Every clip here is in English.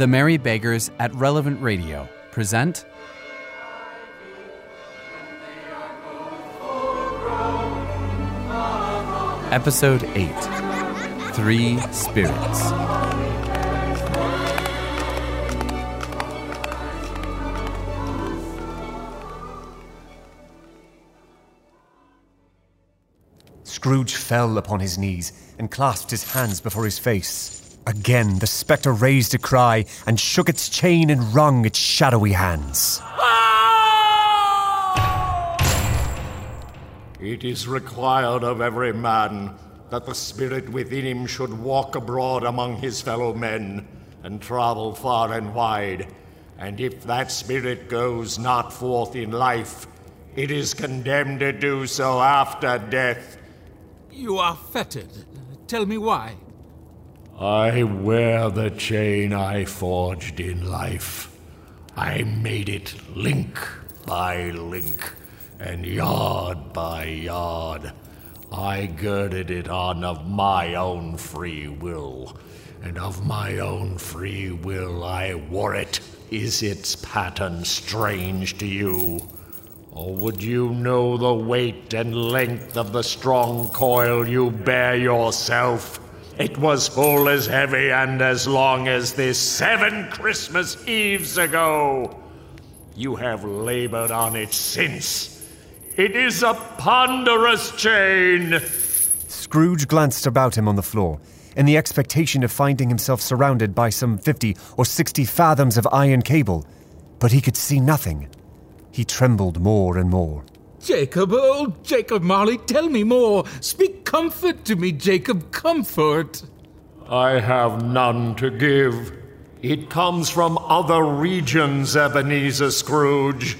The Merry Beggars at Relevant Radio present Episode 8 Three Spirits. Scrooge fell upon his knees and clasped his hands before his face. Again, the spectre raised a cry and shook its chain and wrung its shadowy hands. Ah! It is required of every man that the spirit within him should walk abroad among his fellow men and travel far and wide. And if that spirit goes not forth in life, it is condemned to do so after death. You are fettered. Tell me why. I wear the chain I forged in life. I made it link by link and yard by yard. I girded it on of my own free will, and of my own free will I wore it. Is its pattern strange to you? Or would you know the weight and length of the strong coil you bear yourself? It was full as heavy and as long as this seven Christmas Eves ago. You have labored on it since. It is a ponderous chain. Scrooge glanced about him on the floor, in the expectation of finding himself surrounded by some fifty or sixty fathoms of iron cable, but he could see nothing. He trembled more and more. Jacob, oh, Jacob Marley, tell me more. Speak comfort to me, Jacob, comfort. I have none to give. It comes from other regions, Ebenezer Scrooge,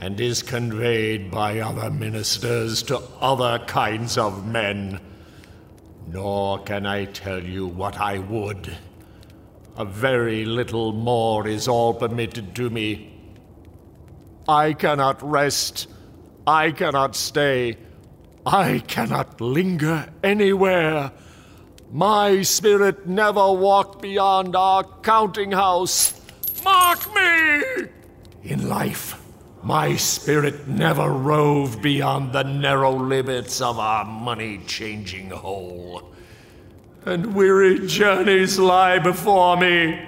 and is conveyed by other ministers to other kinds of men. Nor can I tell you what I would. A very little more is all permitted to me. I cannot rest. I cannot stay. I cannot linger anywhere. My spirit never walked beyond our counting house. Mark me! In life, my spirit never roved beyond the narrow limits of our money changing hole. And weary journeys lie before me.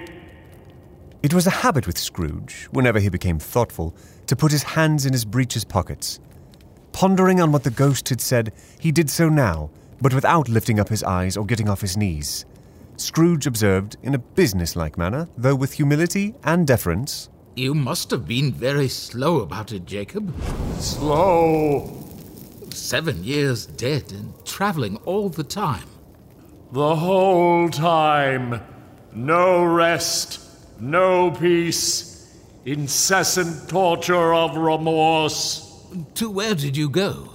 It was a habit with Scrooge, whenever he became thoughtful, to put his hands in his breeches pockets. Pondering on what the ghost had said, he did so now, but without lifting up his eyes or getting off his knees. Scrooge observed, in a businesslike manner, though with humility and deference, You must have been very slow about it, Jacob. Slow. Seven years dead and traveling all the time. The whole time. No rest, no peace, incessant torture of remorse. To where did you go?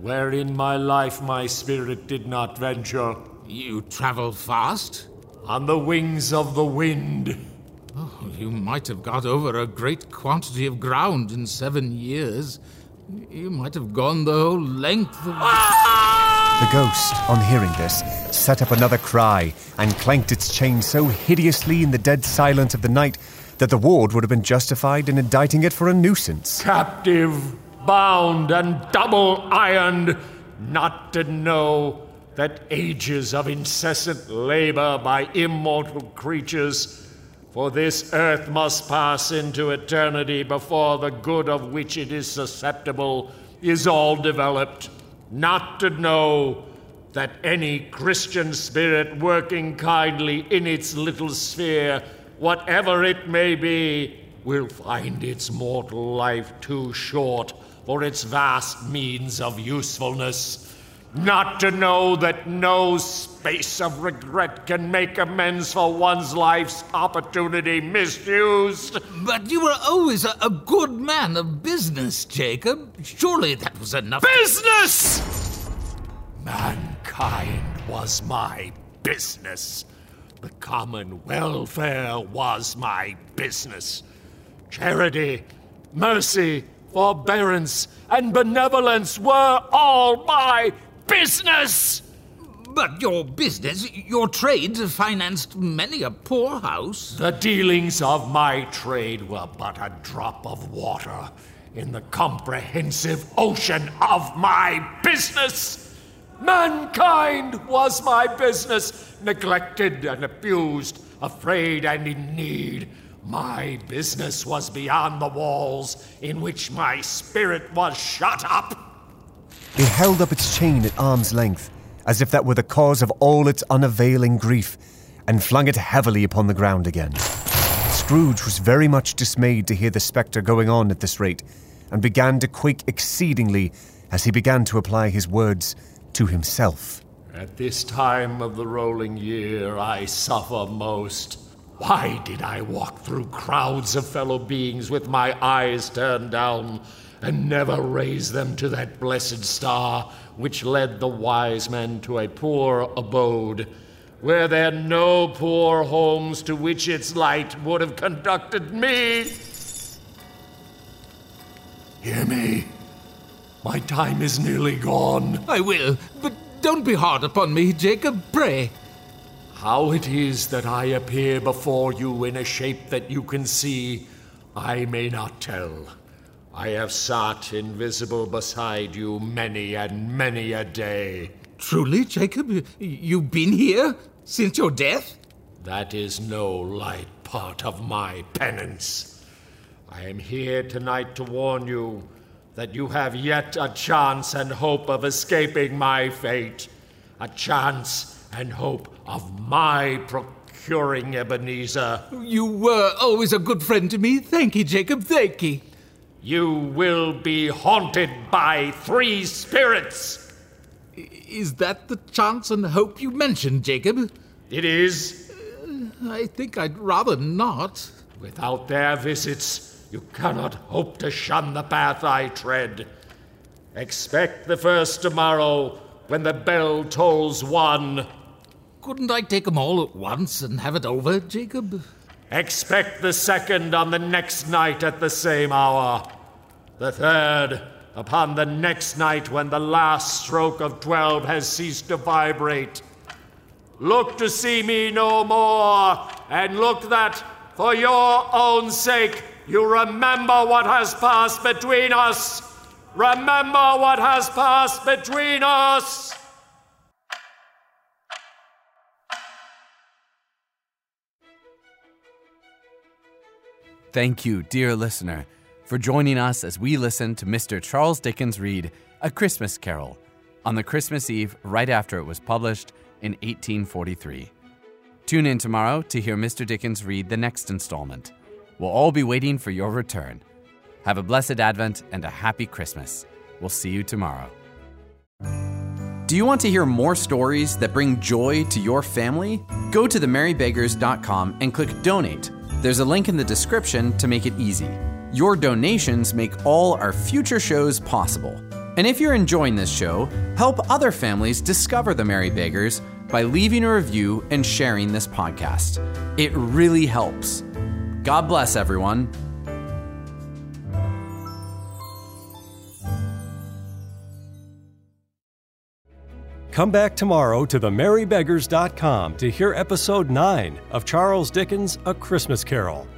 Where in my life my spirit did not venture. You travel fast? On the wings of the wind. Oh, you might have got over a great quantity of ground in seven years. You might have gone the whole length of. The ghost, on hearing this, set up another cry and clanked its chain so hideously in the dead silence of the night that the ward would have been justified in indicting it for a nuisance. Captive, bound, and double ironed, not to know that ages of incessant labor by immortal creatures for this earth must pass into eternity before the good of which it is susceptible is all developed. Not to know that any Christian spirit working kindly in its little sphere, whatever it may be, will find its mortal life too short for its vast means of usefulness. Not to know that no space of regret can make amends for one's life's opportunity misused. But you were always a, a good man of business, Jacob. Surely that was enough. Business! Mankind was my business. The common welfare was my business. Charity, mercy, forbearance, and benevolence were all my business. But your business, your trade, financed many a poor house. The dealings of my trade were but a drop of water in the comprehensive ocean of my business. Mankind was my business, neglected and abused, afraid and in need. My business was beyond the walls in which my spirit was shut up. It held up its chain at arm's length, as if that were the cause of all its unavailing grief, and flung it heavily upon the ground again. Scrooge was very much dismayed to hear the spectre going on at this rate, and began to quake exceedingly as he began to apply his words to himself. At this time of the rolling year, I suffer most. Why did I walk through crowds of fellow beings with my eyes turned down and never raise them to that blessed star which led the wise men to a poor abode? Were there are no poor homes to which its light would have conducted me? Hear me. My time is nearly gone. I will, but don't be hard upon me, Jacob, pray. How it is that I appear before you in a shape that you can see, I may not tell. I have sat invisible beside you many and many a day. Truly, Jacob, you've been here since your death? That is no light part of my penance. I am here tonight to warn you that you have yet a chance and hope of escaping my fate. A chance and hope of my procuring Ebenezer. You were always a good friend to me. Thank you, Jacob. Thank you. You will be haunted by three spirits. Is that the chance and hope you mentioned, Jacob? It is. Uh, I think I'd rather not. Without their visits, you cannot hope to shun the path I tread. Expect the first tomorrow when the bell tolls one. Couldn't I take 'em all at once and have it over, Jacob? Expect the second on the next night at the same hour. The third upon the next night when the last stroke of twelve has ceased to vibrate. Look to see me no more, and look that, for your own sake, you remember what has passed between us. Remember what has passed between us. Thank you, dear listener, for joining us as we listen to Mr. Charles Dickens read A Christmas Carol on the Christmas Eve right after it was published in 1843. Tune in tomorrow to hear Mr. Dickens read the next installment. We'll all be waiting for your return. Have a blessed Advent and a happy Christmas. We'll see you tomorrow. Do you want to hear more stories that bring joy to your family? Go to themerrybeggars.com and click donate. There's a link in the description to make it easy. Your donations make all our future shows possible. And if you're enjoying this show, help other families discover the Merry Beggars by leaving a review and sharing this podcast. It really helps. God bless everyone. Come back tomorrow to themerrybeggars.com to hear episode 9 of Charles Dickens' A Christmas Carol.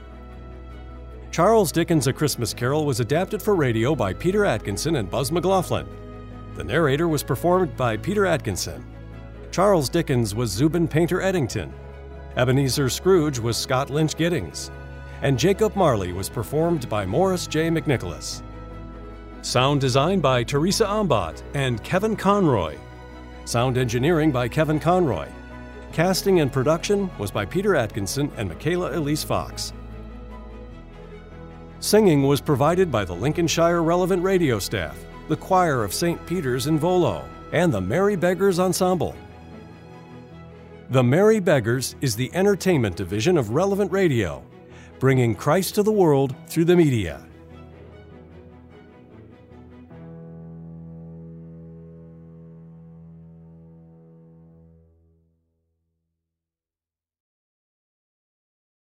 Charles Dickens' A Christmas Carol was adapted for radio by Peter Atkinson and Buzz McLaughlin. The narrator was performed by Peter Atkinson. Charles Dickens was Zubin Painter Eddington. Ebenezer Scrooge was Scott Lynch Giddings. And Jacob Marley was performed by Morris J. McNicholas. Sound design by Teresa Ombot and Kevin Conroy. Sound engineering by Kevin Conroy. Casting and production was by Peter Atkinson and Michaela Elise Fox. Singing was provided by the Lincolnshire Relevant Radio staff, the Choir of St. Peter's in Volo, and the Merry Beggars Ensemble. The Merry Beggars is the entertainment division of Relevant Radio, bringing Christ to the world through the media.